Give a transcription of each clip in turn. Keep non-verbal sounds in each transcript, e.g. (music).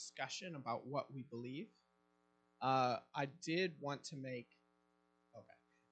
discussion about what we believe. Uh, I did want to make. Okay.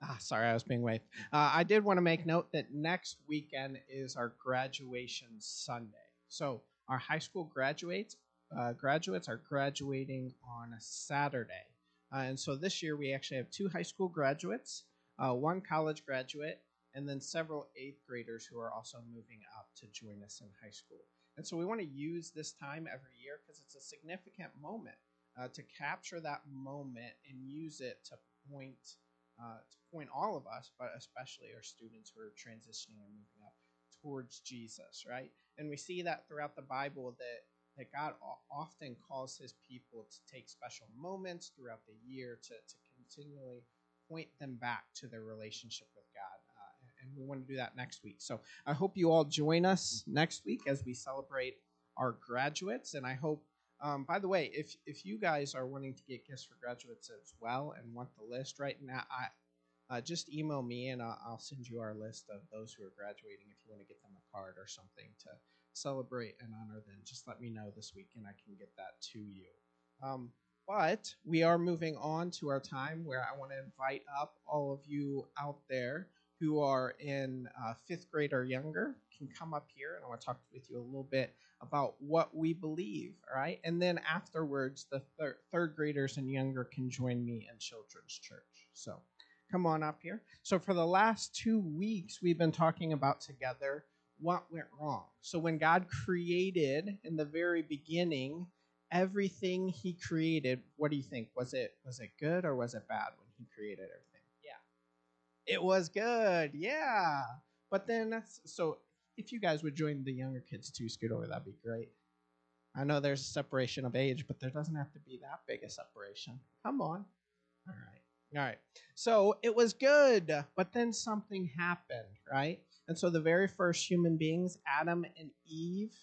Ah, sorry, I was being waved. Uh, I did want to make note that next weekend is our graduation Sunday. So our high school graduates uh, graduates are graduating on a Saturday, uh, and so this year we actually have two high school graduates, uh, one college graduate, and then several eighth graders who are also moving up to join us in high school. And so we want to use this time every year because it's a significant moment uh, to capture that moment and use it to point uh, to point all of us, but especially our students who are transitioning and moving up towards Jesus, right? And we see that throughout the Bible that that God often calls His people to take special moments throughout the year to to continually point them back to their relationship with we want to do that next week. So I hope you all join us next week as we celebrate our graduates. And I hope um, by the way, if if you guys are wanting to get gifts for graduates as well and want the list right now, I uh, just email me and I'll, I'll, send you our list of those who are graduating. If you want to get them a card or something to celebrate and honor them, just let me know this week and I can get that to you. Um, but we are moving on to our time where I want to invite up all of you out there who are in uh, fifth grade or younger can come up here and I want to talk with you a little bit about what we believe, all right? And then afterwards, the thir- third graders and younger can join me in children's church. So come on up here. So for the last two weeks, we've been talking about together what went wrong. So when God created in the very beginning, everything he created, what do you think? Was it was it good or was it bad when he created everything? It was good, yeah. But then, so if you guys would join the younger kids too, scoot over, that'd be great. I know there's a separation of age, but there doesn't have to be that big a separation. Come on. All right. All right. So it was good, but then something happened, right? And so the very first human beings, Adam and Eve,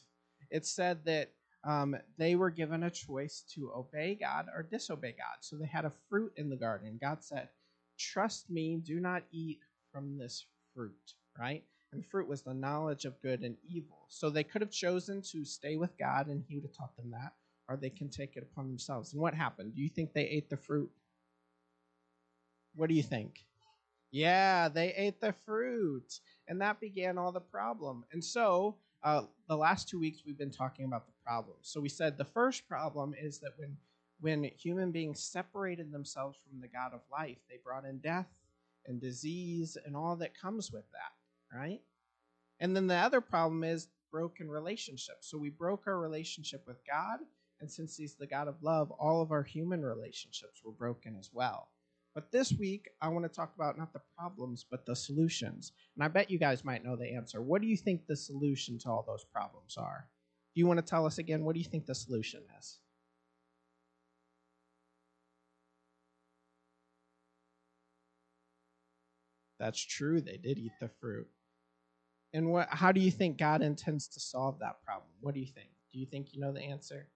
it said that um, they were given a choice to obey God or disobey God. So they had a fruit in the garden. God said, Trust me, do not eat from this fruit, right? And the fruit was the knowledge of good and evil. So they could have chosen to stay with God and He would have taught them that, or they can take it upon themselves. And what happened? Do you think they ate the fruit? What do you think? Yeah, they ate the fruit. And that began all the problem. And so, uh, the last two weeks we've been talking about the problem. So we said the first problem is that when when human beings separated themselves from the God of life, they brought in death and disease and all that comes with that, right? And then the other problem is broken relationships. So we broke our relationship with God, and since He's the God of love, all of our human relationships were broken as well. But this week, I want to talk about not the problems, but the solutions. And I bet you guys might know the answer. What do you think the solution to all those problems are? Do you want to tell us again? What do you think the solution is? That's true. They did eat the fruit. And what how do you think God intends to solve that problem? What do you think? Do you think you know the answer?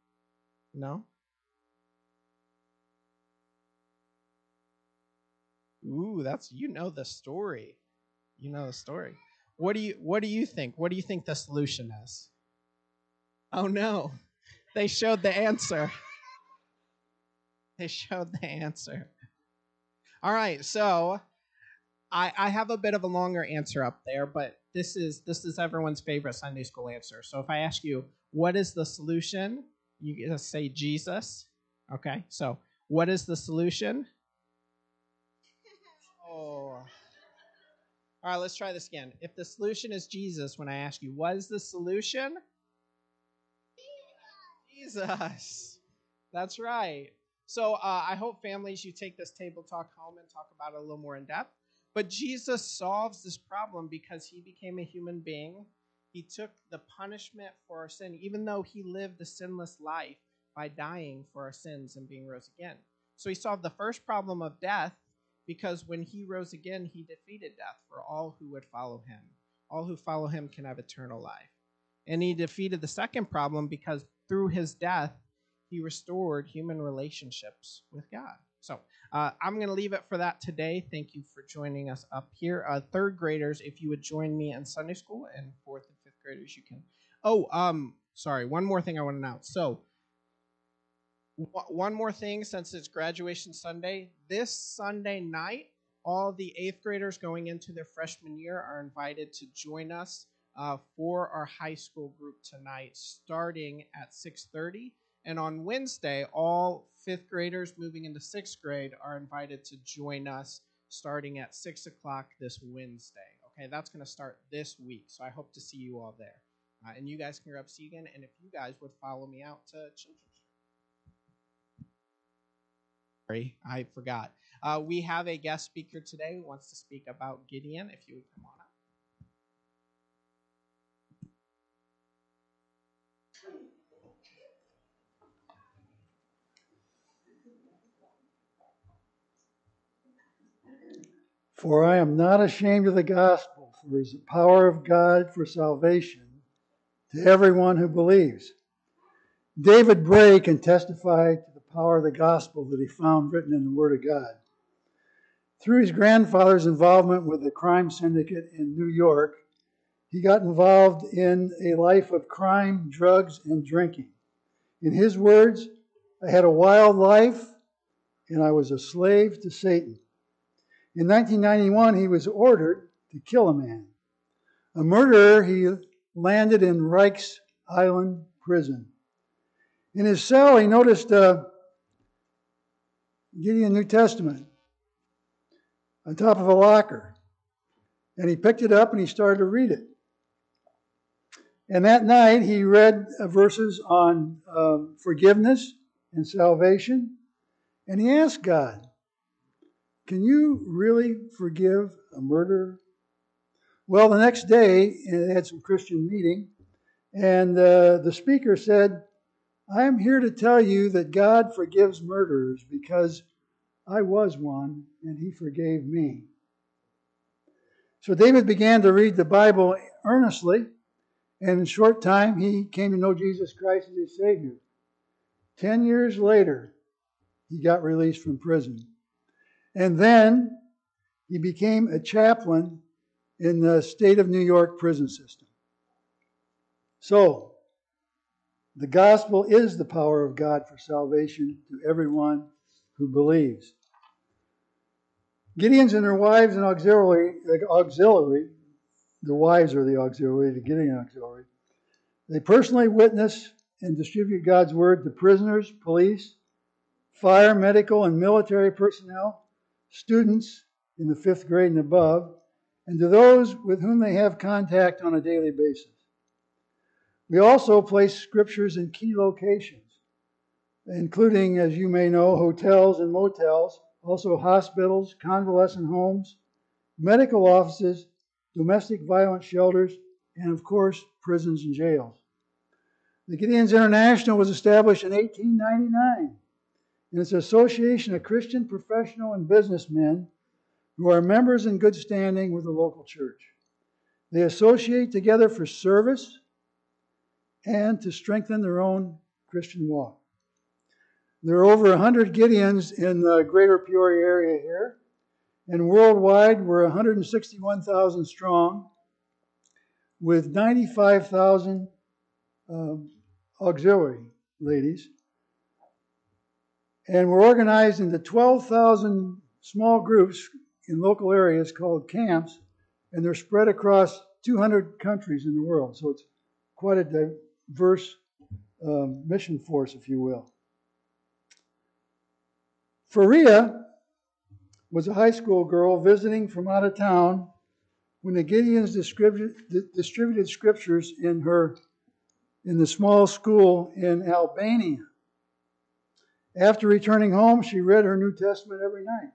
No? Ooh, that's you know the story. You know the story. What do you what do you think? What do you think the solution is? Oh no. They showed the answer. (laughs) They showed the answer. All right, so I, I have a bit of a longer answer up there, but this is this is everyone's favorite Sunday school answer. So if I ask you, what is the solution? You just say Jesus. Okay, so what is the solution? (laughs) Oh. All right, let's try this again. If the solution is Jesus, when I ask you, what is the solution? Jesus. That's right. So uh, I hope families, you take this table talk home and talk about it a little more in depth. But Jesus solves this problem because he became a human being. He took the punishment for our sin, even though he lived a sinless life by dying for our sins and being rose again. So he solved the first problem of death because when he rose again, he defeated death for all who would follow him. All who follow him can have eternal life. And he defeated the second problem because through his death, he restored human relationships with God. So uh, I'm going to leave it for that today. Thank you for joining us up here. Uh, third graders, if you would join me in Sunday school, and fourth and fifth graders, you can. Oh, um, sorry. One more thing I want to announce. So one more thing since it's graduation Sunday. This Sunday night, all the eighth graders going into their freshman year are invited to join us uh, for our high school group tonight, starting at 6:30. And on Wednesday, all fifth graders moving into sixth grade are invited to join us starting at six o'clock this Wednesday. Okay, that's going to start this week. So I hope to see you all there. Uh, and you guys can grab Segan. And if you guys would follow me out to children's. Sorry, I forgot. Uh, we have a guest speaker today who wants to speak about Gideon. If you would come on up. For I am not ashamed of the gospel, for it is the power of God for salvation to everyone who believes. David Bray can testify to the power of the gospel that he found written in the Word of God. Through his grandfather's involvement with the crime syndicate in New York, he got involved in a life of crime, drugs, and drinking. In his words, I had a wild life and I was a slave to Satan. In 1991, he was ordered to kill a man. A murderer, he landed in Rikers Island prison. In his cell, he noticed a Gideon New Testament on top of a locker. And he picked it up and he started to read it. And that night, he read verses on um, forgiveness and salvation. And he asked God, can you really forgive a murderer? Well, the next day, they had some Christian meeting, and uh, the speaker said, I am here to tell you that God forgives murderers because I was one and he forgave me. So David began to read the Bible earnestly, and in a short time he came to know Jesus Christ as his Savior. Ten years later, he got released from prison. And then he became a chaplain in the state of New York prison system. So, the gospel is the power of God for salvation to everyone who believes. Gideon's and their wives and auxiliary, auxiliary, the wives are the auxiliary, the Gideon auxiliary. They personally witness and distribute God's word to prisoners, police, fire, medical, and military personnel students in the fifth grade and above, and to those with whom they have contact on a daily basis. We also place scriptures in key locations, including, as you may know, hotels and motels, also hospitals, convalescent homes, medical offices, domestic violence shelters, and of course, prisons and jails. The Gideons International was established in 1899 and it's an association of Christian professional and businessmen who are members in good standing with the local church. They associate together for service and to strengthen their own Christian walk. There are over 100 Gideons in the greater Peoria area here, and worldwide we're 161,000 strong with 95,000 um, auxiliary ladies and we're organized into 12,000 small groups in local areas called camps, and they're spread across 200 countries in the world. So it's quite a diverse um, mission force, if you will. Faria was a high school girl visiting from out of town when the Gideons distributed, distributed scriptures in her in the small school in Albania. After returning home, she read her New Testament every night.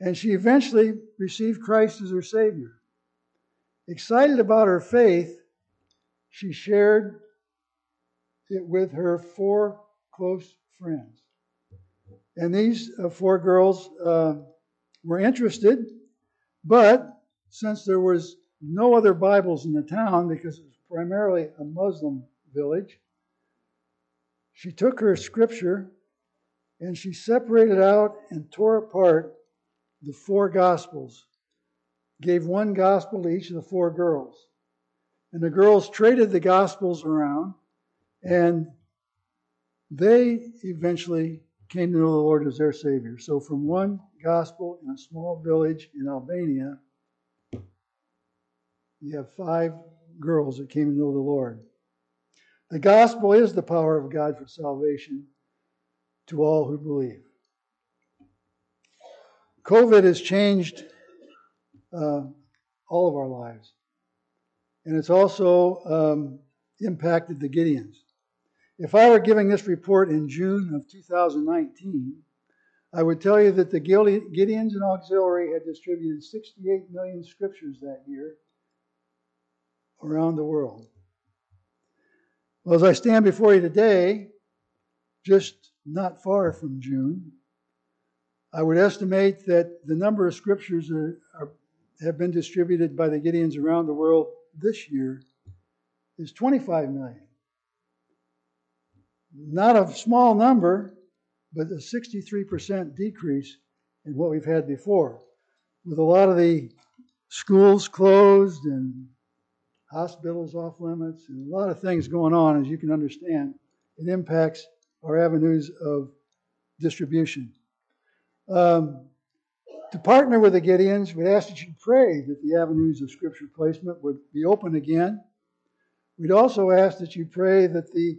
And she eventually received Christ as her Savior. Excited about her faith, she shared it with her four close friends. And these uh, four girls uh, were interested, but since there was no other Bibles in the town because it was primarily a Muslim village, she took her scripture and she separated out and tore apart the four gospels, gave one gospel to each of the four girls. And the girls traded the gospels around, and they eventually came to know the Lord as their Savior. So, from one gospel in a small village in Albania, you have five girls that came to know the Lord. The gospel is the power of God for salvation to all who believe. COVID has changed uh, all of our lives, and it's also um, impacted the Gideons. If I were giving this report in June of 2019, I would tell you that the Gideons and Auxiliary had distributed 68 million scriptures that year around the world. Well, as I stand before you today, just not far from June, I would estimate that the number of scriptures are, are, have been distributed by the Gideons around the world this year is 25 million. Not a small number, but a 63% decrease in what we've had before. With a lot of the schools closed and hospitals off limits, and a lot of things going on, as you can understand, it impacts our avenues of distribution. Um, to partner with the Gideons, we'd ask that you pray that the avenues of scripture placement would be open again. We'd also ask that you pray that the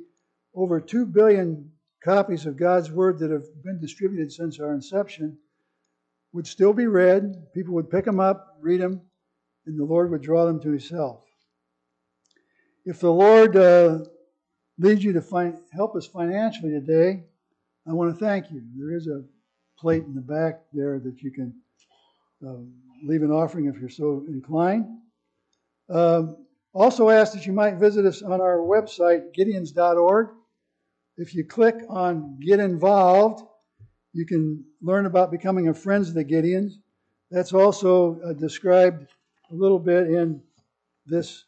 over 2 billion copies of God's Word that have been distributed since our inception would still be read. People would pick them up, read them, and the Lord would draw them to Himself. If the Lord uh, leads you to find, help us financially today, I want to thank you. There is a plate in the back there that you can uh, leave an offering if you're so inclined. Um, also, ask that you might visit us on our website, gideons.org. If you click on Get Involved, you can learn about becoming a Friends of the Gideons. That's also uh, described a little bit in this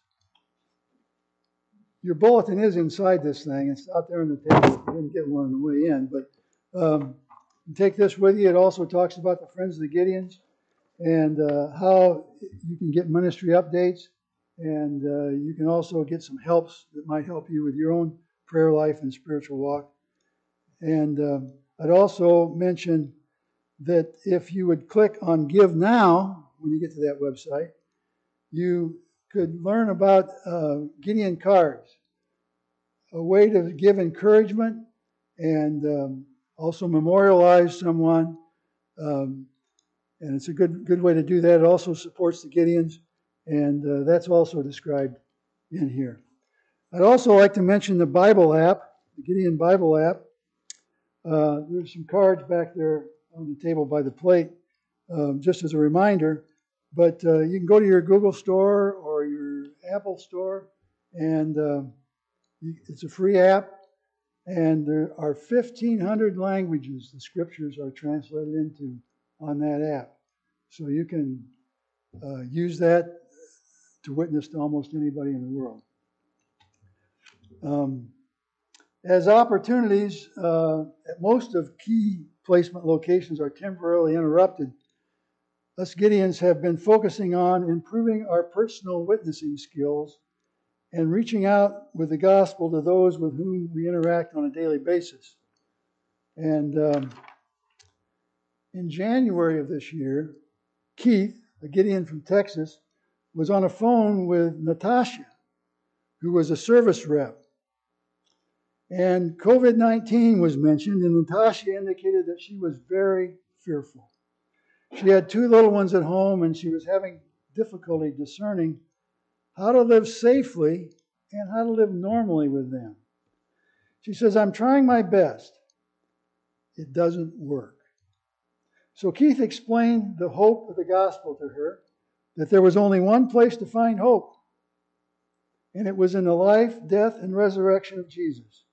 your bulletin is inside this thing. It's out there on the table. You didn't get one on the way in, but um, take this with you. It also talks about the Friends of the Gideons and uh, how you can get ministry updates, and uh, you can also get some helps that might help you with your own prayer life and spiritual walk. And uh, I'd also mention that if you would click on Give Now when you get to that website, you could learn about uh, Gideon cards, a way to give encouragement and um, also memorialize someone. Um, and it's a good good way to do that. It also supports the Gideons, and uh, that's also described in here. I'd also like to mention the Bible app, the Gideon Bible app. Uh, there's some cards back there on the table by the plate, um, just as a reminder. But uh, you can go to your Google store or your Apple store, and uh, it's a free app. And there are 1,500 languages the scriptures are translated into on that app. So you can uh, use that to witness to almost anybody in the world. Um, as opportunities uh, at most of key placement locations are temporarily interrupted, us Gideons have been focusing on improving our personal witnessing skills and reaching out with the gospel to those with whom we interact on a daily basis. And um, in January of this year, Keith, a Gideon from Texas, was on a phone with Natasha, who was a service rep. And COVID 19 was mentioned, and Natasha indicated that she was very fearful. She had two little ones at home, and she was having difficulty discerning how to live safely and how to live normally with them. She says, I'm trying my best. It doesn't work. So Keith explained the hope of the gospel to her that there was only one place to find hope, and it was in the life, death, and resurrection of Jesus.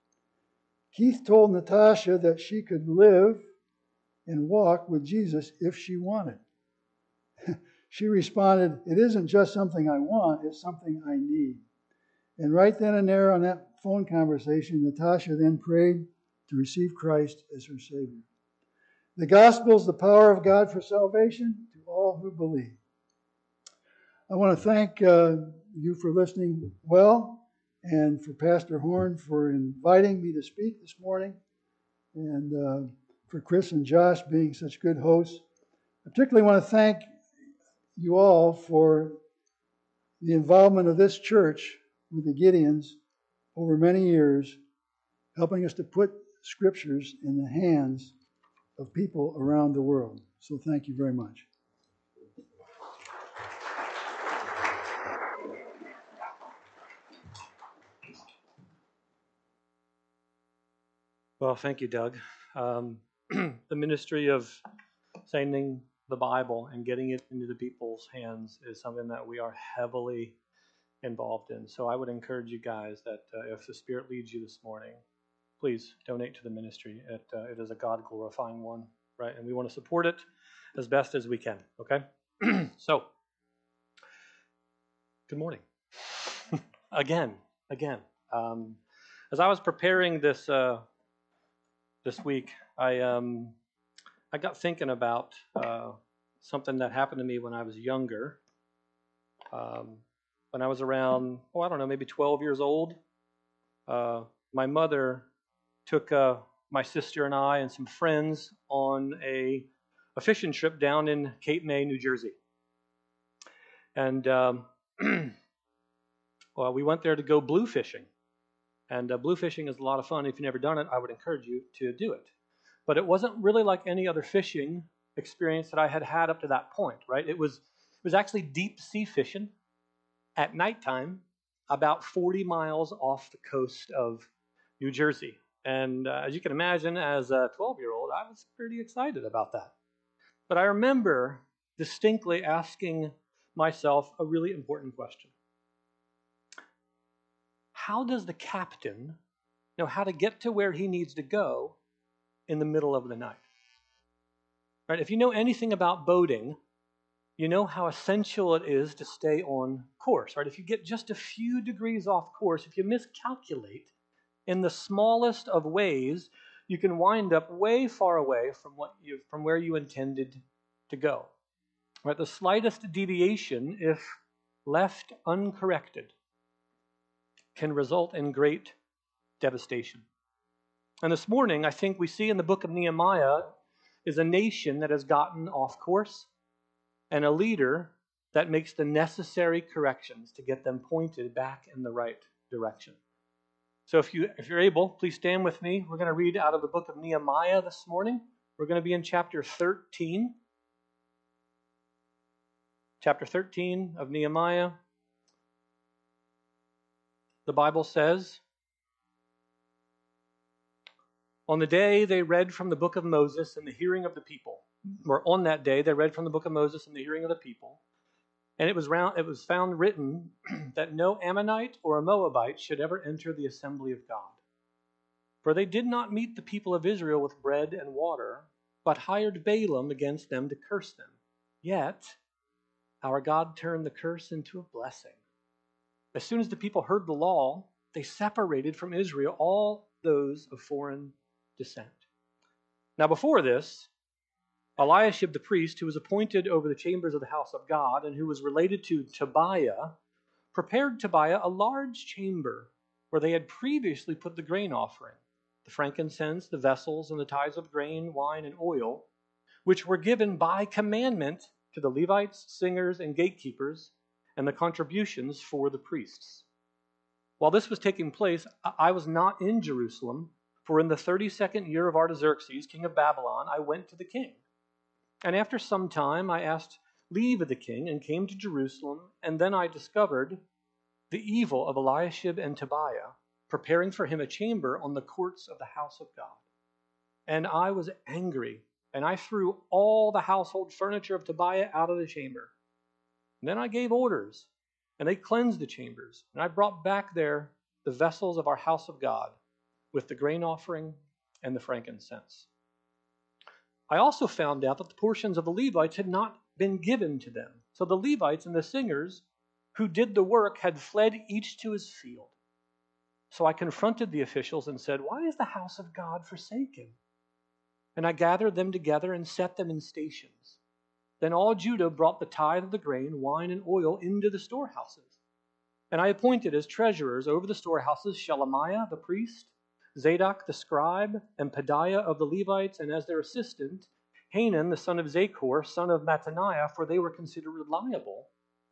Keith told Natasha that she could live and walk with Jesus if she wanted. (laughs) she responded, It isn't just something I want, it's something I need. And right then and there on that phone conversation, Natasha then prayed to receive Christ as her Savior. The gospel is the power of God for salvation to all who believe. I want to thank uh, you for listening well and for Pastor Horn for inviting me to speak this morning. and uh, for Chris and Josh being such good hosts. I particularly want to thank you all for the involvement of this church with the Gideons over many years, helping us to put scriptures in the hands of people around the world. So thank you very much. Well, thank you, Doug. Um, (clears throat) the ministry of sending the Bible and getting it into the people's hands is something that we are heavily involved in. So I would encourage you guys that uh, if the Spirit leads you this morning, please donate to the ministry. It, uh, it is a God glorifying one, right? And we want to support it as best as we can, okay? (clears throat) so, good morning. (laughs) again, again. Um, as I was preparing this uh, this week, I um, I got thinking about uh, something that happened to me when I was younger. Um, when I was around, oh, I don't know, maybe 12 years old, uh, my mother took uh, my sister and I and some friends on a, a fishing trip down in Cape May, New Jersey. And um, (clears throat) well, we went there to go blue fishing. And uh, blue fishing is a lot of fun. If you've never done it, I would encourage you to do it but it wasn't really like any other fishing experience that I had had up to that point, right? It was it was actually deep sea fishing at nighttime about 40 miles off the coast of New Jersey. And uh, as you can imagine, as a 12 year old, I was pretty excited about that. But I remember distinctly asking myself a really important question How does the captain know how to get to where he needs to go in the middle of the night. Right? If you know anything about boating, you know how essential it is to stay on course, right? If you get just a few degrees off course, if you miscalculate in the smallest of ways, you can wind up way far away from what you from where you intended to go. Right? The slightest deviation, if left uncorrected, can result in great devastation. And this morning, I think we see in the book of Nehemiah is a nation that has gotten off course and a leader that makes the necessary corrections to get them pointed back in the right direction. So if you if you're able, please stand with me. We're going to read out of the book of Nehemiah this morning. We're going to be in chapter 13. Chapter 13 of Nehemiah. The Bible says, on the day they read from the book of Moses in the hearing of the people, or on that day they read from the book of Moses in the hearing of the people, and it was, round, it was found written (clears throat) that no Ammonite or a Moabite should ever enter the assembly of God. For they did not meet the people of Israel with bread and water, but hired Balaam against them to curse them. Yet our God turned the curse into a blessing. As soon as the people heard the law, they separated from Israel all those of foreign descent. Now, before this, Eliashib the priest, who was appointed over the chambers of the house of God and who was related to Tobiah, prepared Tobiah a large chamber where they had previously put the grain offering, the frankincense, the vessels, and the tithes of grain, wine, and oil, which were given by commandment to the Levites, singers, and gatekeepers, and the contributions for the priests. While this was taking place, I was not in Jerusalem for in the 32nd year of Artaxerxes, king of Babylon, I went to the king. And after some time, I asked leave of the king and came to Jerusalem. And then I discovered the evil of Eliashib and Tobiah, preparing for him a chamber on the courts of the house of God. And I was angry, and I threw all the household furniture of Tobiah out of the chamber. And then I gave orders, and they cleansed the chambers. And I brought back there the vessels of our house of God with the grain offering and the frankincense. I also found out that the portions of the Levites had not been given to them. So the Levites and the singers who did the work had fled each to his field. So I confronted the officials and said, Why is the house of God forsaken? And I gathered them together and set them in stations. Then all Judah brought the tithe of the grain, wine, and oil into the storehouses. And I appointed as treasurers over the storehouses Shelemiah the priest, Zadok the scribe, and Pedaiah of the Levites, and as their assistant, Hanan the son of Zaccur, son of Mattaniah, for they were considered reliable,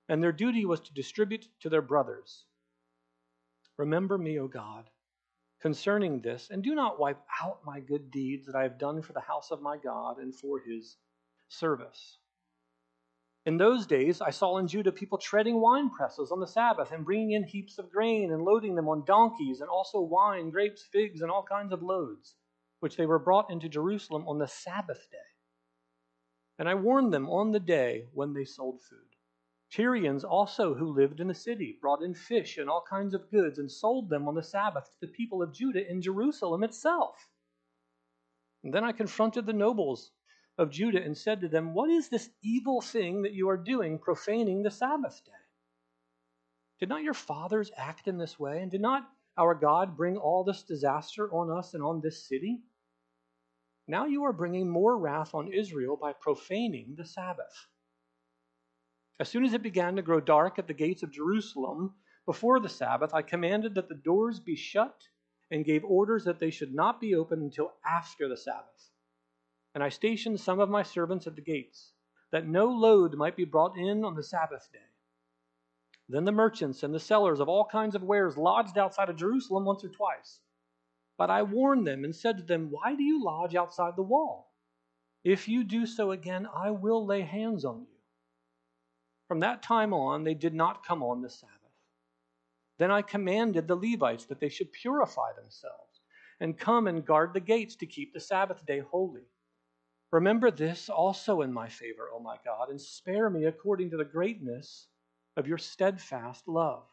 and their duty was to distribute to their brothers. Remember me, O God, concerning this, and do not wipe out my good deeds that I have done for the house of my God and for his service. In those days, I saw in Judah people treading wine presses on the Sabbath and bringing in heaps of grain and loading them on donkeys, and also wine, grapes, figs, and all kinds of loads, which they were brought into Jerusalem on the Sabbath day. And I warned them on the day when they sold food. Tyrians also who lived in the city brought in fish and all kinds of goods and sold them on the Sabbath to the people of Judah in Jerusalem itself. And then I confronted the nobles of Judah and said to them, What is this evil thing that you are doing, profaning the Sabbath day? Did not your fathers act in this way? And did not our God bring all this disaster on us and on this city? Now you are bringing more wrath on Israel by profaning the Sabbath. As soon as it began to grow dark at the gates of Jerusalem before the Sabbath, I commanded that the doors be shut and gave orders that they should not be opened until after the Sabbath. And I stationed some of my servants at the gates, that no load might be brought in on the Sabbath day. Then the merchants and the sellers of all kinds of wares lodged outside of Jerusalem once or twice. But I warned them and said to them, Why do you lodge outside the wall? If you do so again, I will lay hands on you. From that time on, they did not come on the Sabbath. Then I commanded the Levites that they should purify themselves and come and guard the gates to keep the Sabbath day holy. Remember this also in my favor, O my God, and spare me according to the greatness of your steadfast love.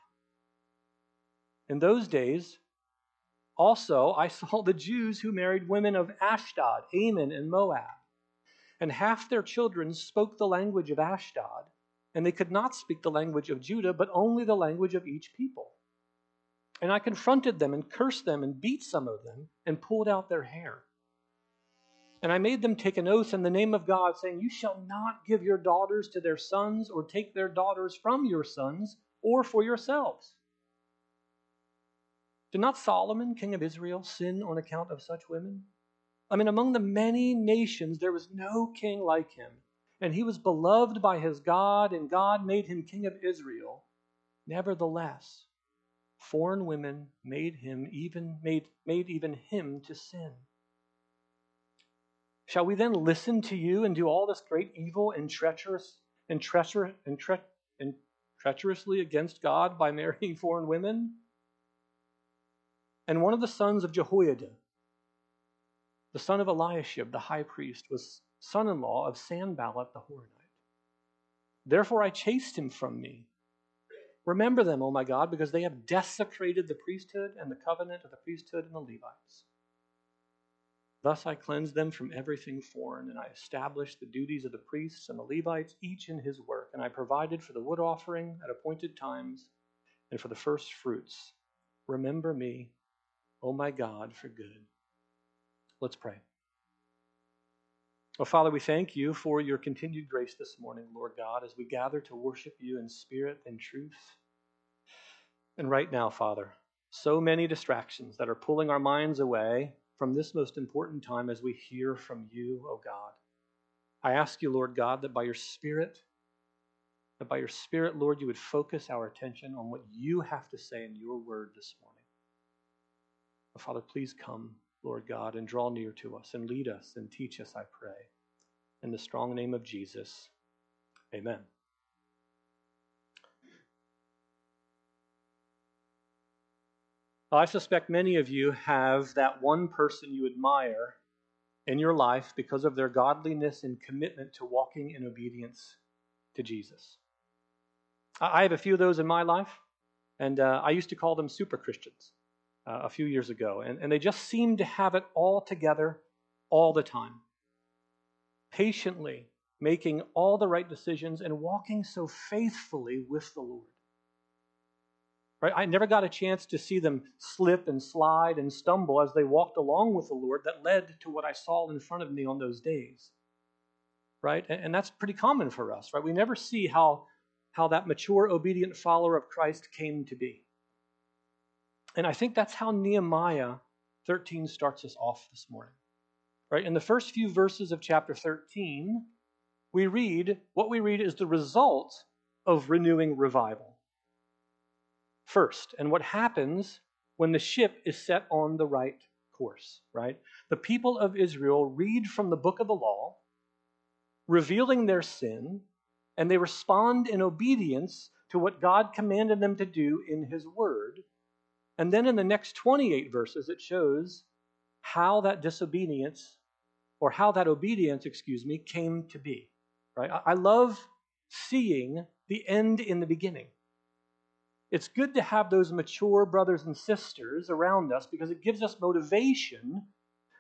In those days, also, I (laughs) saw the Jews who married women of Ashdod, Ammon, and Moab. And half their children spoke the language of Ashdod, and they could not speak the language of Judah, but only the language of each people. And I confronted them and cursed them and beat some of them and pulled out their hair. And I made them take an oath in the name of God, saying, You shall not give your daughters to their sons, or take their daughters from your sons, or for yourselves. Did not Solomon, king of Israel, sin on account of such women? I mean, among the many nations, there was no king like him. And he was beloved by his God, and God made him king of Israel. Nevertheless, foreign women made him even made, made even him to sin. Shall we then listen to you and do all this great evil and treacherous and treacherous and, tre- and treacherously against God by marrying (laughs) foreign women? And one of the sons of Jehoiada, the son of Eliashib, the high priest, was son-in-law of Sanballat the Horonite. Therefore I chased him from me. Remember them, O my God, because they have desecrated the priesthood and the covenant of the priesthood and the Levites. Thus I cleansed them from everything foreign, and I established the duties of the priests and the Levites, each in his work. And I provided for the wood offering at appointed times and for the first fruits. Remember me, O my God, for good. Let's pray. Well, Father, we thank you for your continued grace this morning, Lord God, as we gather to worship you in spirit and truth. And right now, Father, so many distractions that are pulling our minds away from this most important time as we hear from you, O God. I ask you, Lord God, that by your Spirit, that by your Spirit, Lord, you would focus our attention on what you have to say in your word this morning. Father, please come, Lord God, and draw near to us and lead us and teach us, I pray. In the strong name of Jesus, amen. I suspect many of you have that one person you admire in your life because of their godliness and commitment to walking in obedience to Jesus. I have a few of those in my life, and uh, I used to call them super Christians uh, a few years ago, and, and they just seem to have it all together all the time. Patiently making all the right decisions and walking so faithfully with the Lord. Right? I never got a chance to see them slip and slide and stumble as they walked along with the Lord that led to what I saw in front of me on those days. Right? And, and that's pretty common for us, right? We never see how, how that mature, obedient follower of Christ came to be. And I think that's how Nehemiah 13 starts us off this morning. Right? In the first few verses of chapter 13, we read what we read is the result of renewing revival. First, and what happens when the ship is set on the right course, right? The people of Israel read from the book of the law, revealing their sin, and they respond in obedience to what God commanded them to do in His Word. And then in the next 28 verses, it shows how that disobedience, or how that obedience, excuse me, came to be. Right? I love seeing the end in the beginning. It's good to have those mature brothers and sisters around us because it gives us motivation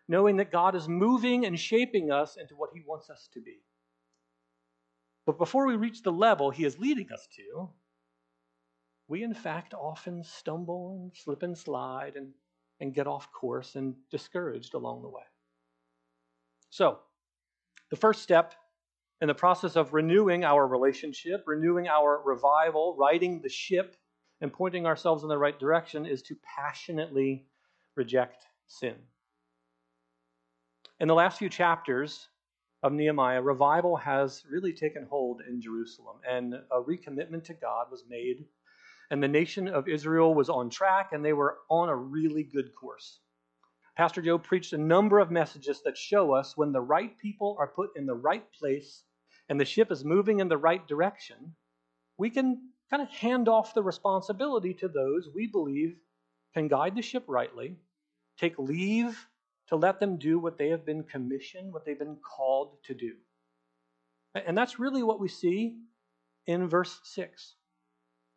knowing that God is moving and shaping us into what He wants us to be. But before we reach the level He is leading us to, we in fact often stumble and slip and slide and, and get off course and discouraged along the way. So, the first step in the process of renewing our relationship, renewing our revival, righting the ship, and pointing ourselves in the right direction is to passionately reject sin. In the last few chapters of Nehemiah, revival has really taken hold in Jerusalem, and a recommitment to God was made, and the nation of Israel was on track, and they were on a really good course. Pastor Joe preached a number of messages that show us when the right people are put in the right place and the ship is moving in the right direction, we can kind of hand off the responsibility to those we believe can guide the ship rightly, take leave to let them do what they have been commissioned, what they've been called to do. And that's really what we see in verse 6.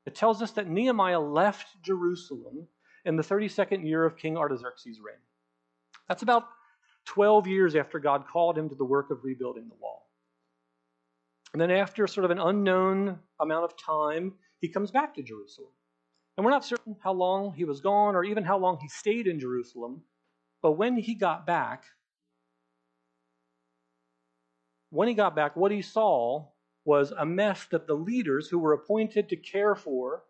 It tells us that Nehemiah left Jerusalem in the 32nd year of King Artaxerxes' reign. That's about 12 years after God called him to the work of rebuilding the wall. And then, after sort of an unknown amount of time, he comes back to Jerusalem. And we're not certain how long he was gone or even how long he stayed in Jerusalem. But when he got back, when he got back, what he saw was a mess that the leaders who were appointed to care for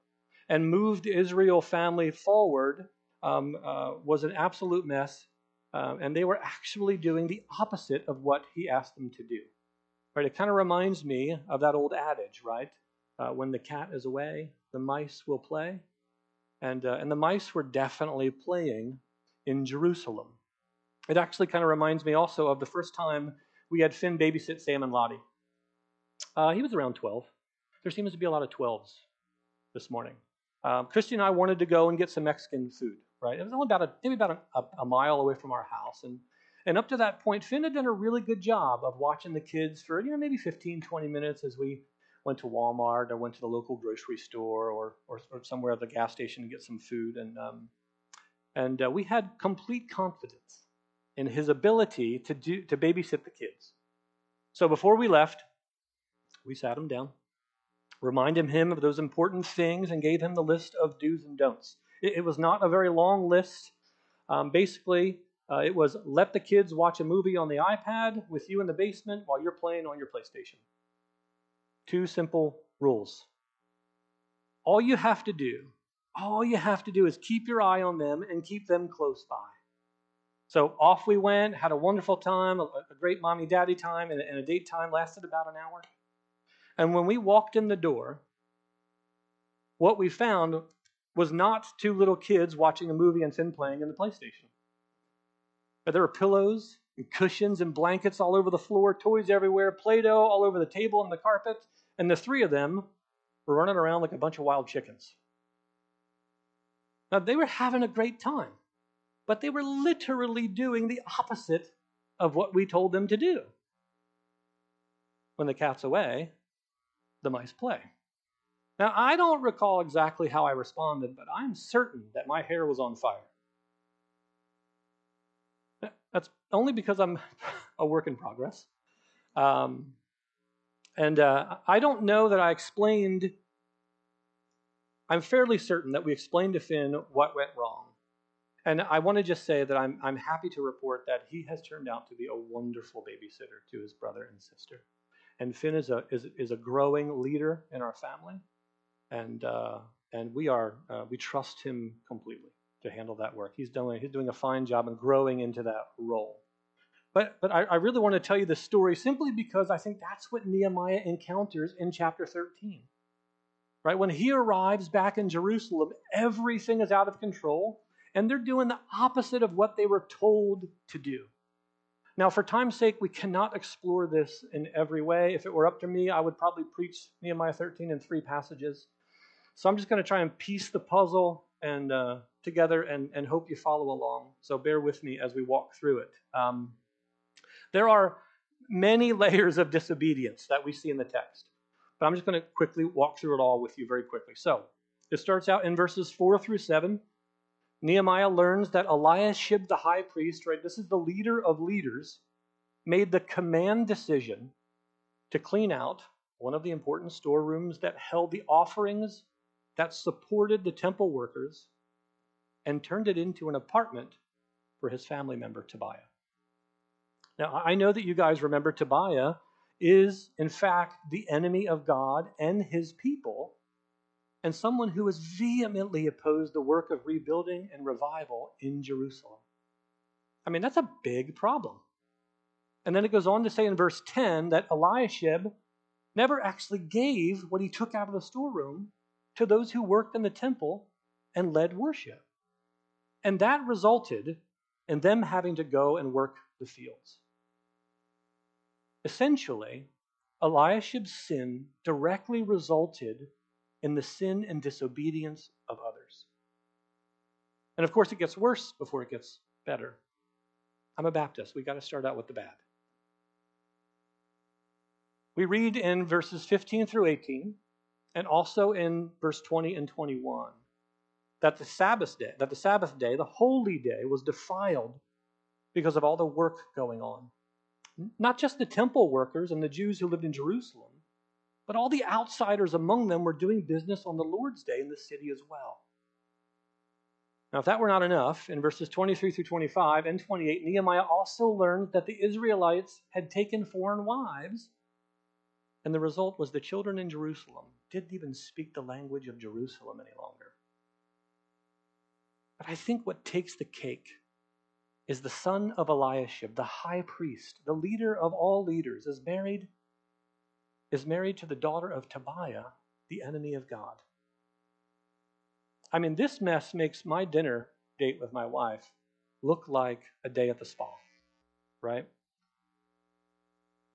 and move the Israel family forward um, uh, was an absolute mess. Uh, and they were actually doing the opposite of what he asked them to do. Right? It kind of reminds me of that old adage, right? Uh, when the cat is away, the mice will play. And, uh, and the mice were definitely playing in Jerusalem. It actually kind of reminds me also of the first time we had Finn babysit Sam and Lottie. Uh, he was around 12. There seems to be a lot of 12s this morning. Um, Christy and I wanted to go and get some Mexican food, right? It was only about a, maybe about a, a mile away from our house. And and up to that point, Finn had done a really good job of watching the kids for, you know, maybe 15, 20 minutes as we went to Walmart or went to the local grocery store or, or, or somewhere at the gas station to get some food. And, um, and uh, we had complete confidence in his ability to, do, to babysit the kids. So before we left, we sat him down, reminded him of those important things, and gave him the list of do's and don'ts. It, it was not a very long list. Um, basically, uh, it was let the kids watch a movie on the iPad with you in the basement while you're playing on your PlayStation. Two simple rules. All you have to do, all you have to do is keep your eye on them and keep them close by. So off we went, had a wonderful time, a, a great mommy daddy time, and, and a date time lasted about an hour. And when we walked in the door, what we found was not two little kids watching a movie and Finn playing in the PlayStation. But there were pillows and cushions and blankets all over the floor, toys everywhere, Play Doh all over the table and the carpet, and the three of them were running around like a bunch of wild chickens. Now, they were having a great time, but they were literally doing the opposite of what we told them to do. When the cat's away, the mice play. Now, I don't recall exactly how I responded, but I'm certain that my hair was on fire. That's only because I'm (laughs) a work in progress. Um, and uh, I don't know that I explained, I'm fairly certain that we explained to Finn what went wrong. And I want to just say that I'm, I'm happy to report that he has turned out to be a wonderful babysitter to his brother and sister. And Finn is a, is, is a growing leader in our family. And, uh, and we, are, uh, we trust him completely. To handle that work. He's doing, he's doing a fine job and growing into that role. But, but I, I really want to tell you this story simply because I think that's what Nehemiah encounters in chapter 13. Right? When he arrives back in Jerusalem, everything is out of control, and they're doing the opposite of what they were told to do. Now, for time's sake, we cannot explore this in every way. If it were up to me, I would probably preach Nehemiah 13 in three passages. So I'm just going to try and piece the puzzle and uh, together and, and hope you follow along. So bear with me as we walk through it. Um, there are many (laughs) layers of disobedience that we see in the text, but I'm just going to quickly walk through it all with you very quickly. So it starts out in verses 4 through 7. Nehemiah learns that Eliashib the high priest, right, this is the leader of leaders, made the command decision to clean out one of the important storerooms that held the offerings that supported the temple workers and turned it into an apartment for his family member Tobiah. Now, I know that you guys remember Tobiah is, in fact, the enemy of God and his people, and someone who has vehemently opposed the work of rebuilding and revival in Jerusalem. I mean, that's a big problem. And then it goes on to say in verse 10 that Eliashib never actually gave what he took out of the storeroom to those who worked in the temple and led worship. And that resulted in them having to go and work the fields. Essentially, Eliashib's sin directly resulted in the sin and disobedience of others. And of course, it gets worse before it gets better. I'm a Baptist. We got to start out with the bad. We read in verses 15 through 18, and also in verse 20 and 21, that the Sabbath day, that the Sabbath day, the holy day, was defiled because of all the work going on. Not just the temple workers and the Jews who lived in Jerusalem, but all the outsiders among them were doing business on the Lord's day in the city as well. Now, if that were not enough, in verses 23 through 25 and 28, Nehemiah also learned that the Israelites had taken foreign wives, and the result was the children in Jerusalem didn't even speak the language of Jerusalem any longer. But I think what takes the cake is the son of Eliashib, the high priest, the leader of all leaders, is married is married to the daughter of Tobiah, the enemy of God. I mean, this mess makes my dinner date with my wife look like a day at the spa, right?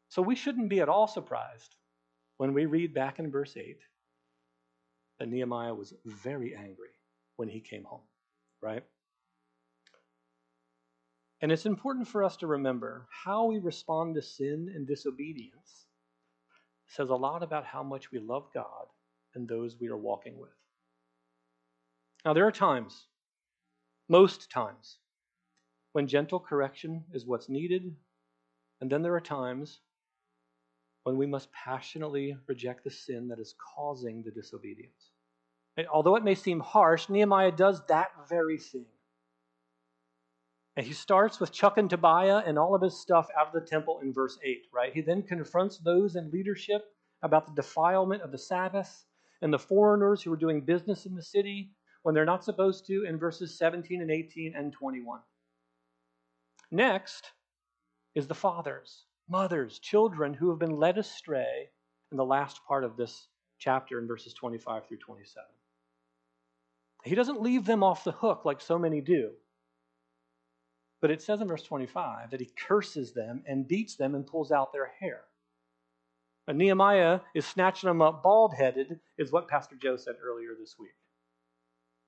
So we shouldn't be at all surprised when we read back in verse 8 that Nehemiah was very angry when he came home, right? And it's important for us to remember how we respond to sin and disobedience says a lot about how much we love God and those we are walking with. Now, there are times, most times, when gentle correction is what's needed, and then there are times when we must passionately reject the sin that is causing the disobedience. And although it may seem harsh, Nehemiah does that very thing. And he starts with chucking Tobiah and all of his stuff out of the temple in verse 8, right? He then confronts those in leadership about the defilement of the Sabbath and the foreigners who are doing business in the city when they're not supposed to in verses 17 and 18 and 21. Next is the fathers, mothers, children who have been led astray in the last part of this chapter in verses 25 through 27. He doesn't leave them off the hook like so many do. But it says in verse 25 that he curses them and beats them and pulls out their hair. And Nehemiah is snatching them up bald headed, is what Pastor Joe said earlier this week.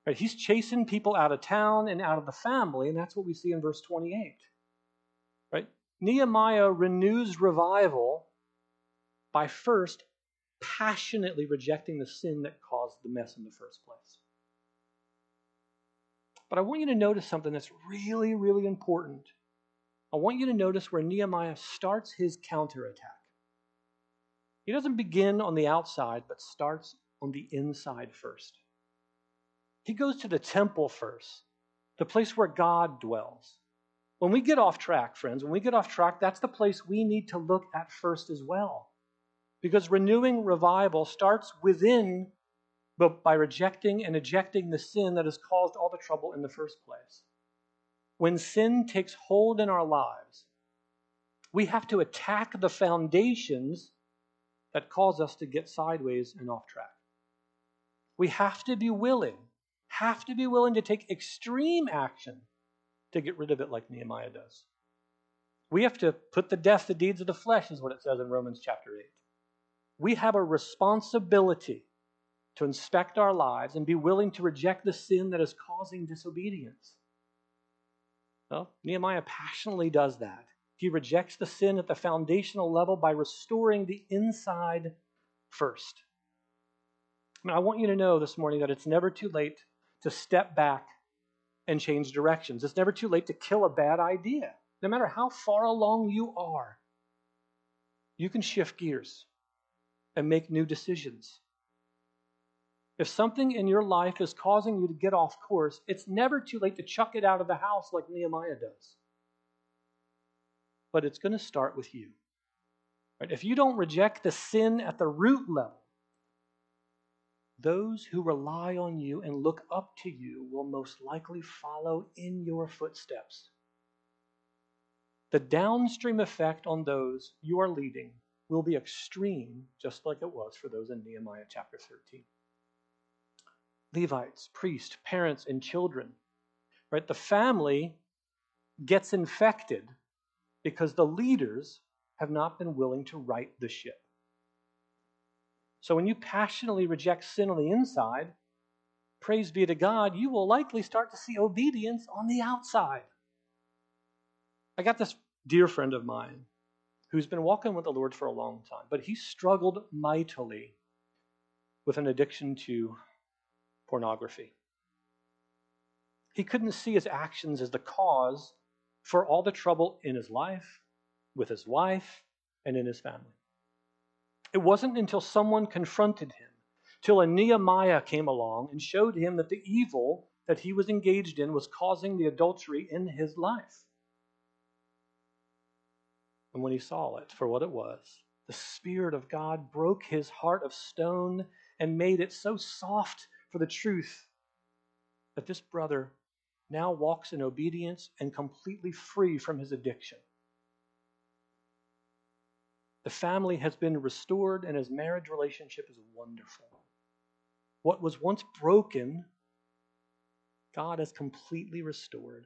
Right, he's chasing people out of town and out of the family, and that's what we see in verse 28. Nehemiah renews revival by first passionately rejecting the sin that caused the mess in the first place. But I want you to notice something that's really, really important. I want you to notice where Nehemiah starts his counterattack. He doesn't begin on the outside, but starts on the inside first. He goes to the temple first, the place where God dwells. When we get off track, friends, when we get off track, that's the place we need to look at first as well. Because renewing revival starts within but by rejecting and ejecting the sin that has caused all the trouble in the first place. When sin takes hold in our lives, we have to attack the foundations that cause us to get sideways and off track. We have to be willing, have to be willing to take extreme action to get rid of it like Nehemiah does. We have to put to death the deeds of the flesh, is what it says in Romans chapter 8. We have a responsibility to inspect our lives and be willing to reject the sin that is causing disobedience. Well, Nehemiah passionately does that. He rejects the sin at the foundational level by restoring the inside first. I, I want you to know this morning that it's never too late to step back and change directions. It's never too late to kill a bad idea. No matter how far along you are, you can shift gears and make new decisions. If something in your life is causing you to get off course, it's never too late to chuck it out of the house like Nehemiah does. But it's going to start with you. Right? If you don't reject the sin at the root level, those who rely on you and look up to you will most likely follow in your footsteps. The downstream effect on those you are leading will be extreme, just like it was for those in Nehemiah chapter 13. Levites, priests, parents, and children. Right? The family gets infected because the leaders have not been willing to right the ship. So when you passionately reject sin on the inside, praise be to God, you will likely start to see obedience on the outside. I got this dear friend of mine who's been walking with the Lord for a long time, but he struggled mightily with an addiction to pornography. He couldn't see his actions as the cause for all the trouble in his life, with his wife, and in his family. It wasn't until someone confronted him, till a Nehemiah came along and showed him that the evil that he was engaged in was causing the adultery in his life. And when he saw it for what it was, the Spirit of God broke his heart of stone and made it so soft for the truth that this brother now walks in obedience and completely free from his addiction. The family has been restored and his marriage relationship is wonderful. What was once broken, God has completely restored.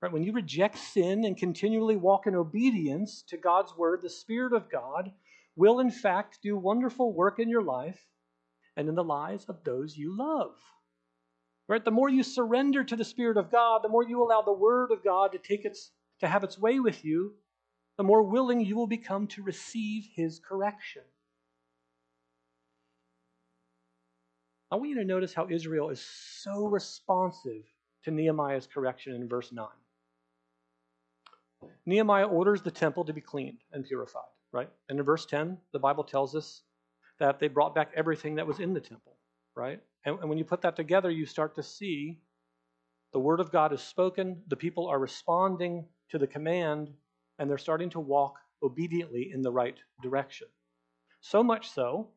Right? When you reject sin and continually walk in obedience to God's word, the Spirit of God will, in fact, do wonderful work in your life and in the lives of those you love. Right? The more you surrender to the Spirit of God, the more you allow the Word of God to take its to have its way with you, the more willing you will become to receive His correction. I want you to notice how Israel is so responsive to Nehemiah's correction in verse 9. Nehemiah orders the temple to be cleaned and purified, right? And in verse 10, the Bible tells us that they brought back everything that was in the temple, right? And, and when you put that together, you start to see the word of God is spoken, the people are responding to the command, and they're starting to walk obediently in the right direction. So much so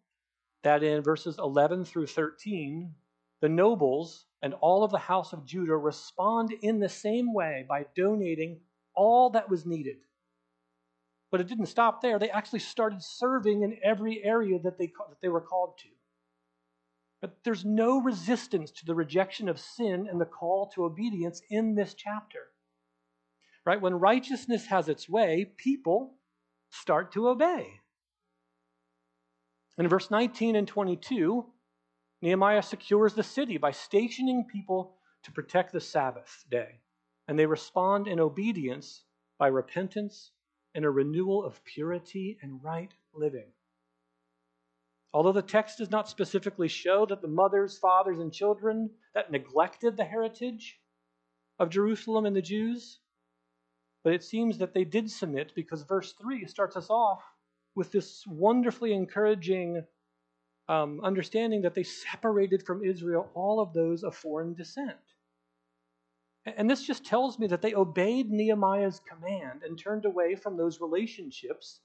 that in verses 11 through 13, the nobles and all of the house of Judah respond in the same way by donating all that was needed but it didn't stop there. They actually started serving in every area that they, that they were called to. But there's no resistance to the rejection of sin and the call to obedience in this chapter. Right? When righteousness has its way, people start to obey. In verse 19 and 22, Nehemiah secures the city by stationing people to protect the Sabbath day. And they respond in obedience by repentance and a renewal of purity and right living. Although the text does not specifically show that the mothers, fathers, and children that neglected the heritage of Jerusalem and the Jews, but it seems that they did submit because verse 3 starts us off with this wonderfully encouraging um, understanding that they separated from Israel all of those of foreign descent. And this just tells me that they obeyed Nehemiah's command and turned away from those relationships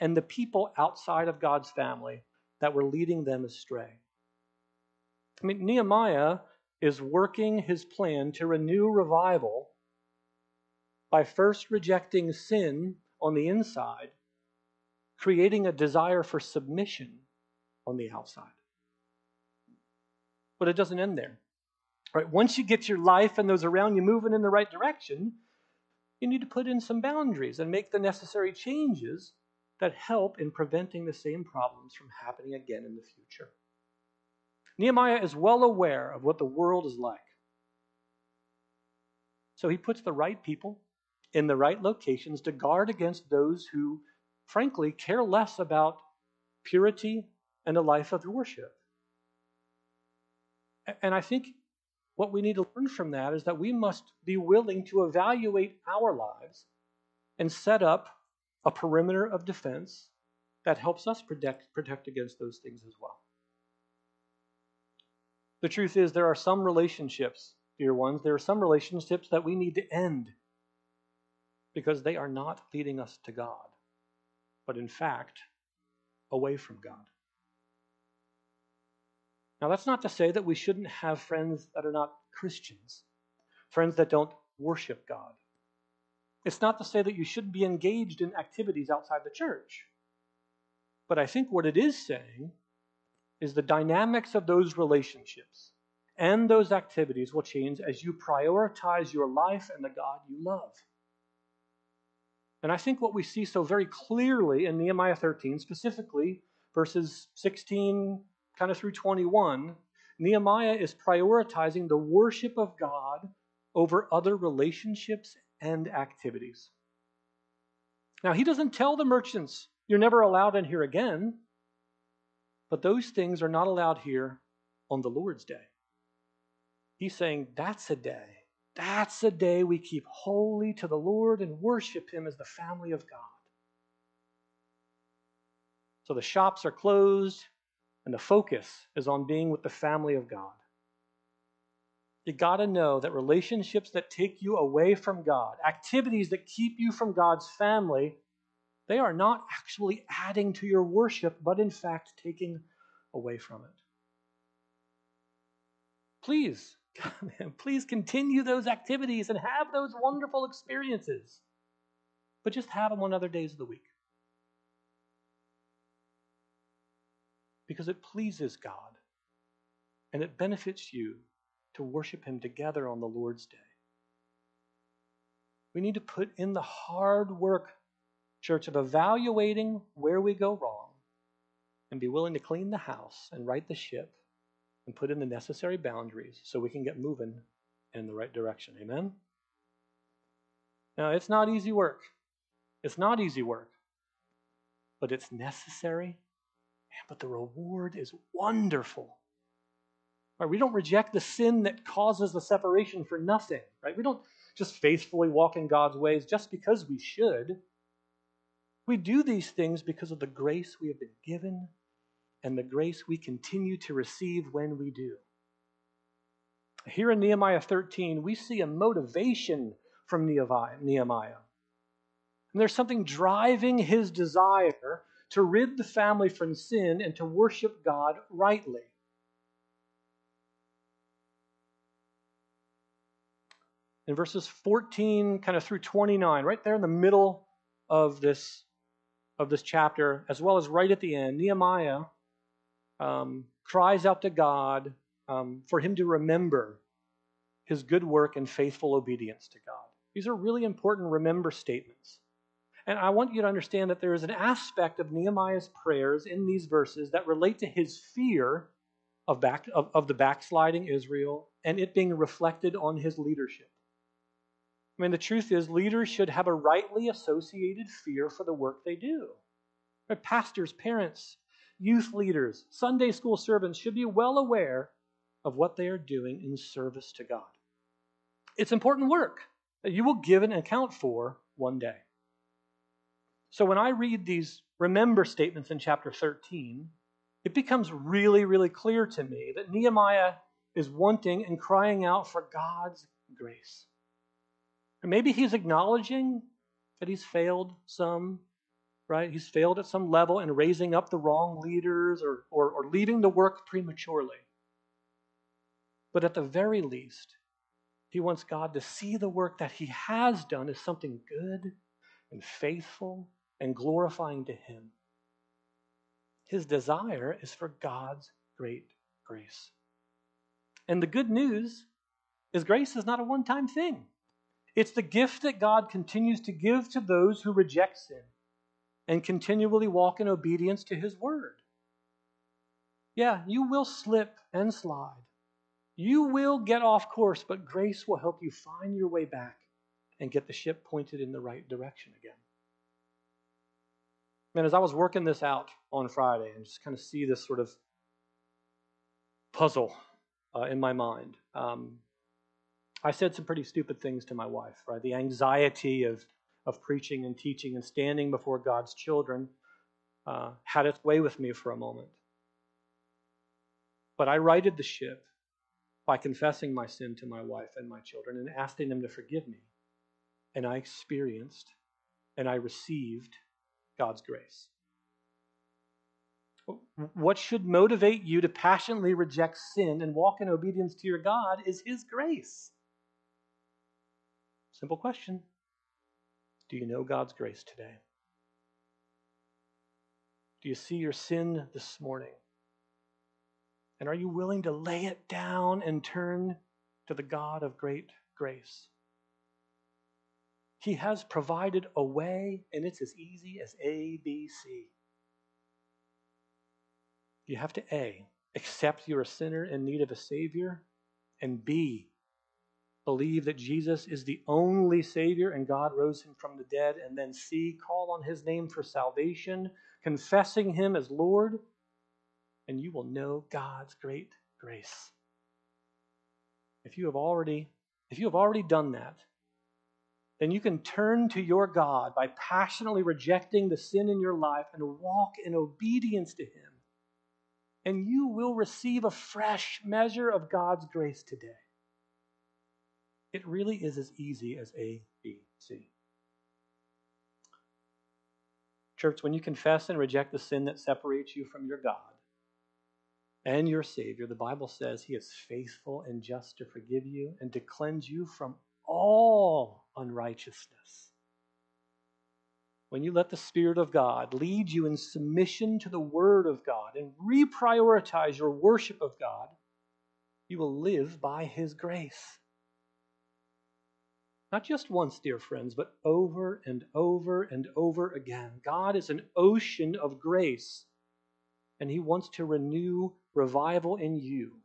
and the people outside of God's family that were leading them astray. I mean, Nehemiah is working his plan to renew revival by first rejecting sin on the inside, creating a desire for submission on the outside. But it doesn't end there. Right? Once you get your life and those around you moving in the right direction, you need to put in some boundaries and make the necessary changes that help in preventing the same problems from happening again in the future. Nehemiah is well aware of what the world is like. So he puts the right people in the right locations to guard against those who, frankly, care less about purity and a life of worship. And I think what we need to learn from that is that we must be willing to evaluate our lives and set up a perimeter of defense that helps us protect, protect against those things as well. The truth is, there are some relationships, dear ones, there are some relationships that we need to end because they are not leading us to God, but in fact, away from God. Now, that's not to say that we shouldn't have friends that are not Christians, friends that don't worship God. It's not to say that you shouldn't be engaged in activities outside the church. But I think what it is saying is the dynamics of those relationships and those activities will change as you prioritize your life and the God you love. And I think what we see so very clearly in Nehemiah 13, specifically verses 16 kind of through 21, Nehemiah is prioritizing the worship of God over other relationships and activities. Now, he doesn't tell the merchants, you're never allowed in here again, but those things are not allowed here on the Lord's day. He's saying that's a day. That's a day we keep holy to the Lord and worship Him as the family of God. So the shops are closed, and the focus is on being with the family of God. You got to know that relationships that take you away from God, activities that keep you from God's family, they are not actually adding to your worship, but in fact taking away from it. Please, please continue those activities and have those wonderful experiences, but just have them on other days of the week. because it pleases God and it benefits you to worship Him together on the Lord's day. We need to put in the hard work, church, of evaluating where we go wrong and be willing to clean the house and right the ship and put in the necessary boundaries so we can get moving in the right direction. Amen? Now, it's not easy work. It's not easy work, but it's necessary but the reward is wonderful. Right? We don't reject the sin that causes the separation for nothing. Right? We don't just faithfully walk in God's ways just because we should. We do these things because of the grace we have been given and the grace we continue to receive when we do. Here in Nehemiah 13, we see a motivation from Nehemiah. And there's something driving his desire to rid the family from sin and to worship God rightly. In verses 14 kind of through 29, right there in the middle of this of this chapter, as well as right at the end, Nehemiah um, cries out to God um, for him to remember his good work and faithful obedience to God. These are really important remember statements. And I want you to understand that there is an aspect of Nehemiah's prayers in these verses that relate to his fear of, back, of, of the backsliding Israel and it being reflected on his leadership. I mean, the truth is, leaders should have a rightly associated fear for the work they do. Pastors, parents, youth leaders, Sunday school servants should be well aware of what they are doing in service to God. It's important work that you will give an account for one day. So when I read these remember statements in chapter 13, it becomes really, really clear to me that Nehemiah is wanting and crying out for God's grace. And maybe he's acknowledging that he's failed some, right? He's failed at some level in raising up the wrong leaders or, or, or leaving the work prematurely. But at the very least, he wants God to see the work that he has done as something good and faithful and glorifying to him. His desire is for God's great grace. And the good news is grace is not a one time thing. It's the gift that God continues to give to those who reject sin and continually walk in obedience to his word. Yeah, you will slip and slide. You will get off course, but grace will help you find your way back and get the ship pointed in the right direction again. Man, as I was working this out on Friday and just kind of see this sort of puzzle uh, in my mind, um, I said some pretty stupid things to my wife, right? The anxiety of, of preaching and teaching and standing before God's children uh, had its way with me for a moment. But I righted the ship by confessing my sin to my wife and my children and asking them to forgive me. And I experienced and I received God's grace. What should motivate you to passionately reject sin and walk in obedience to your God is His grace. Simple question Do you know God's grace today? Do you see your sin this morning? And are you willing to lay it down and turn to the God of great grace? He has provided a way, and it's as easy as A, B, C. You have to A, accept you're a sinner in need of a Savior, and B, believe that Jesus is the only Savior and God rose him from the dead, and then C, call on his name for salvation, confessing him as Lord, and you will know God's great grace. If you have already if you have already done that, then you can turn to your God by passionately rejecting the sin in your life and walk in obedience to Him. And you will receive a fresh measure of God's grace today. It really is as easy as A, B, C. Church, when you confess and reject the sin that separates you from your God and your Savior, the Bible says He is faithful and just to forgive you and to cleanse you from all unrighteousness. When you let the Spirit of God lead you in submission to the Word of God and reprioritize your worship of God, you will live by His grace. Not just once, dear friends, but over and over and over again. God is an ocean of grace, and He wants to renew revival in you,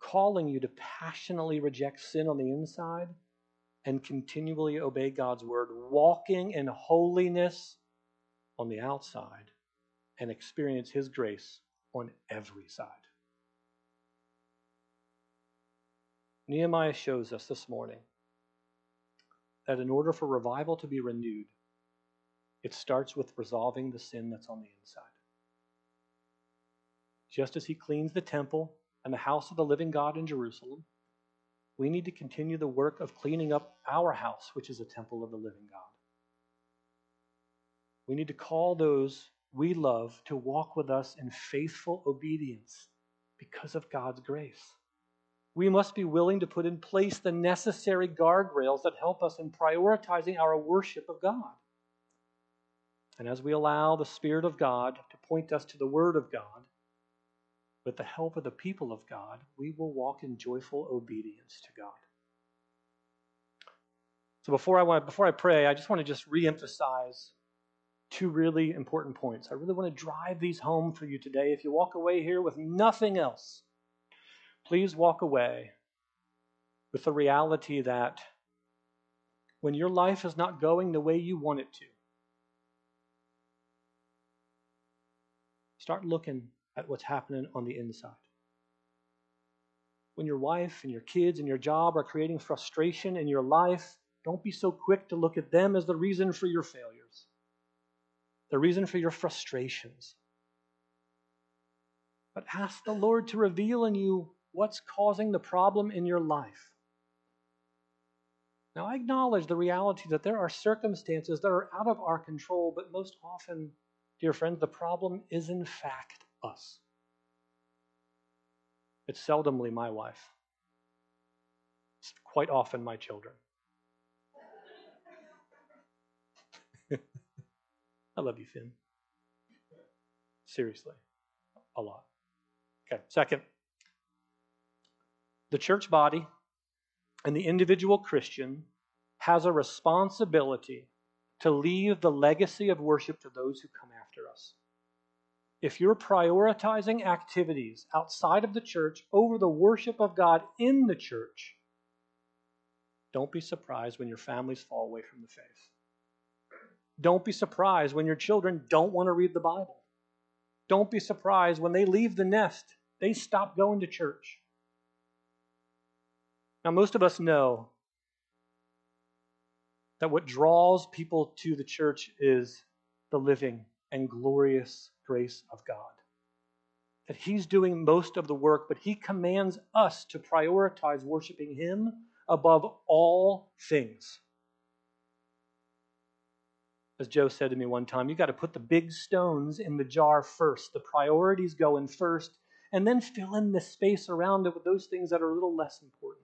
calling you to passionately reject sin on the inside and continually obey God's word, walking in holiness on the outside, and experience His grace on every side. Nehemiah shows us this morning that in order for revival to be renewed, it starts with resolving the sin that's on the inside. Just as he cleans the temple and the house of the living God in Jerusalem, we need to continue the work of cleaning up our house, which is a temple of the living God. We need to call those we love to walk with us in faithful obedience because of God's grace. We must be willing to put in place the necessary guardrails that help us in prioritizing our worship of God. And as we allow the Spirit of God to point us to the Word of God, with the help of the people of God, we will walk in joyful obedience to God. So before I want before I pray, I just want to just reemphasize two really important points. I really want to drive these home for you today. If you walk away here with nothing else, please walk away with the reality that when your life is not going the way you want it to, start looking at what's happening on the inside. When your wife and your kids and your job are creating frustration in your life, don't be so quick to look at them as the reason for your failures, the reason for your frustrations. But ask the Lord to reveal in you what's causing the problem in your life. Now, I acknowledge the reality that there are circumstances that are out of our control, but most often, dear friends, the problem is in fact us. It's seldomly my wife it's quite often my children. (laughs) I love you, Finn. Seriously, a lot. Okay, second, the church body and the individual Christian has a responsibility to leave the legacy of worship to those who come after us. If you're prioritizing activities outside of the church over the worship of God in the church, don't be surprised when your families fall away from the faith. Don't be surprised when your children don't want to read the Bible. Don't be surprised when they leave the nest, they stop going to church. Now, most of us know that what draws people to the church is the living and glorious grace of God. That He's doing most of the work, but He commands us to prioritize worshiping Him above all things. As Joe said to me one time, you got to put the big stones in the jar first. The priorities go in first, and then fill in the space around it with those things that are a little less important.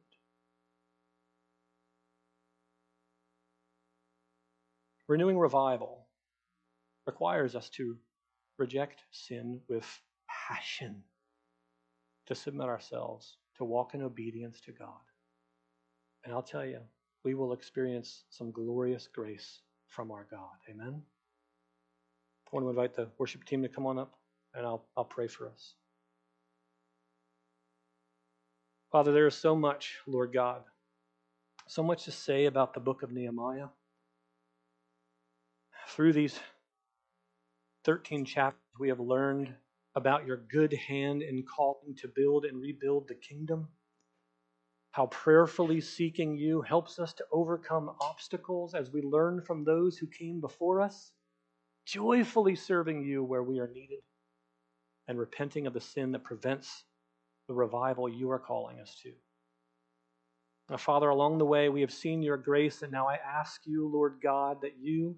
Renewing revival requires us to reject sin with passion, to submit ourselves, to walk in obedience to God. And I'll tell you, we will experience some glorious grace from our God. Amen. I want to invite the worship team to come on up, and I'll, I'll pray for us. Father, there is so much, Lord God, so much to say about the book of Nehemiah. Through these 13 chapters, we have learned about your good hand in calling to build and rebuild the kingdom how prayerfully seeking you helps us to overcome obstacles as we learn from those who came before us, joyfully serving you where we are needed, and repenting of the sin that prevents the revival you are calling us to. Now, Father, along the way, we have seen your grace, and now I ask you, Lord God, that you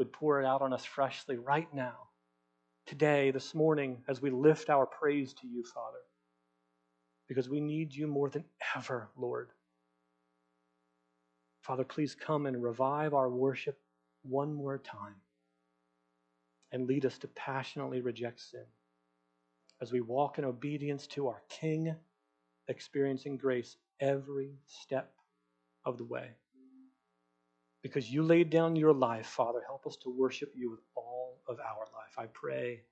would pour it out on us freshly right now, today, this morning, as we lift our praise to you, Father because we need you more than ever, Lord. Father, please come and revive our worship one more time and lead us to passionately reject sin as we walk in obedience to our King, experiencing grace every step of the way. Because you laid down your life, Father, help us to worship you with all of our life. I pray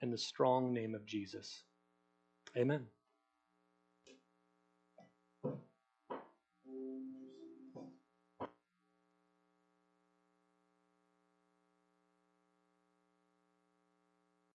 in the strong name of Jesus. Amen.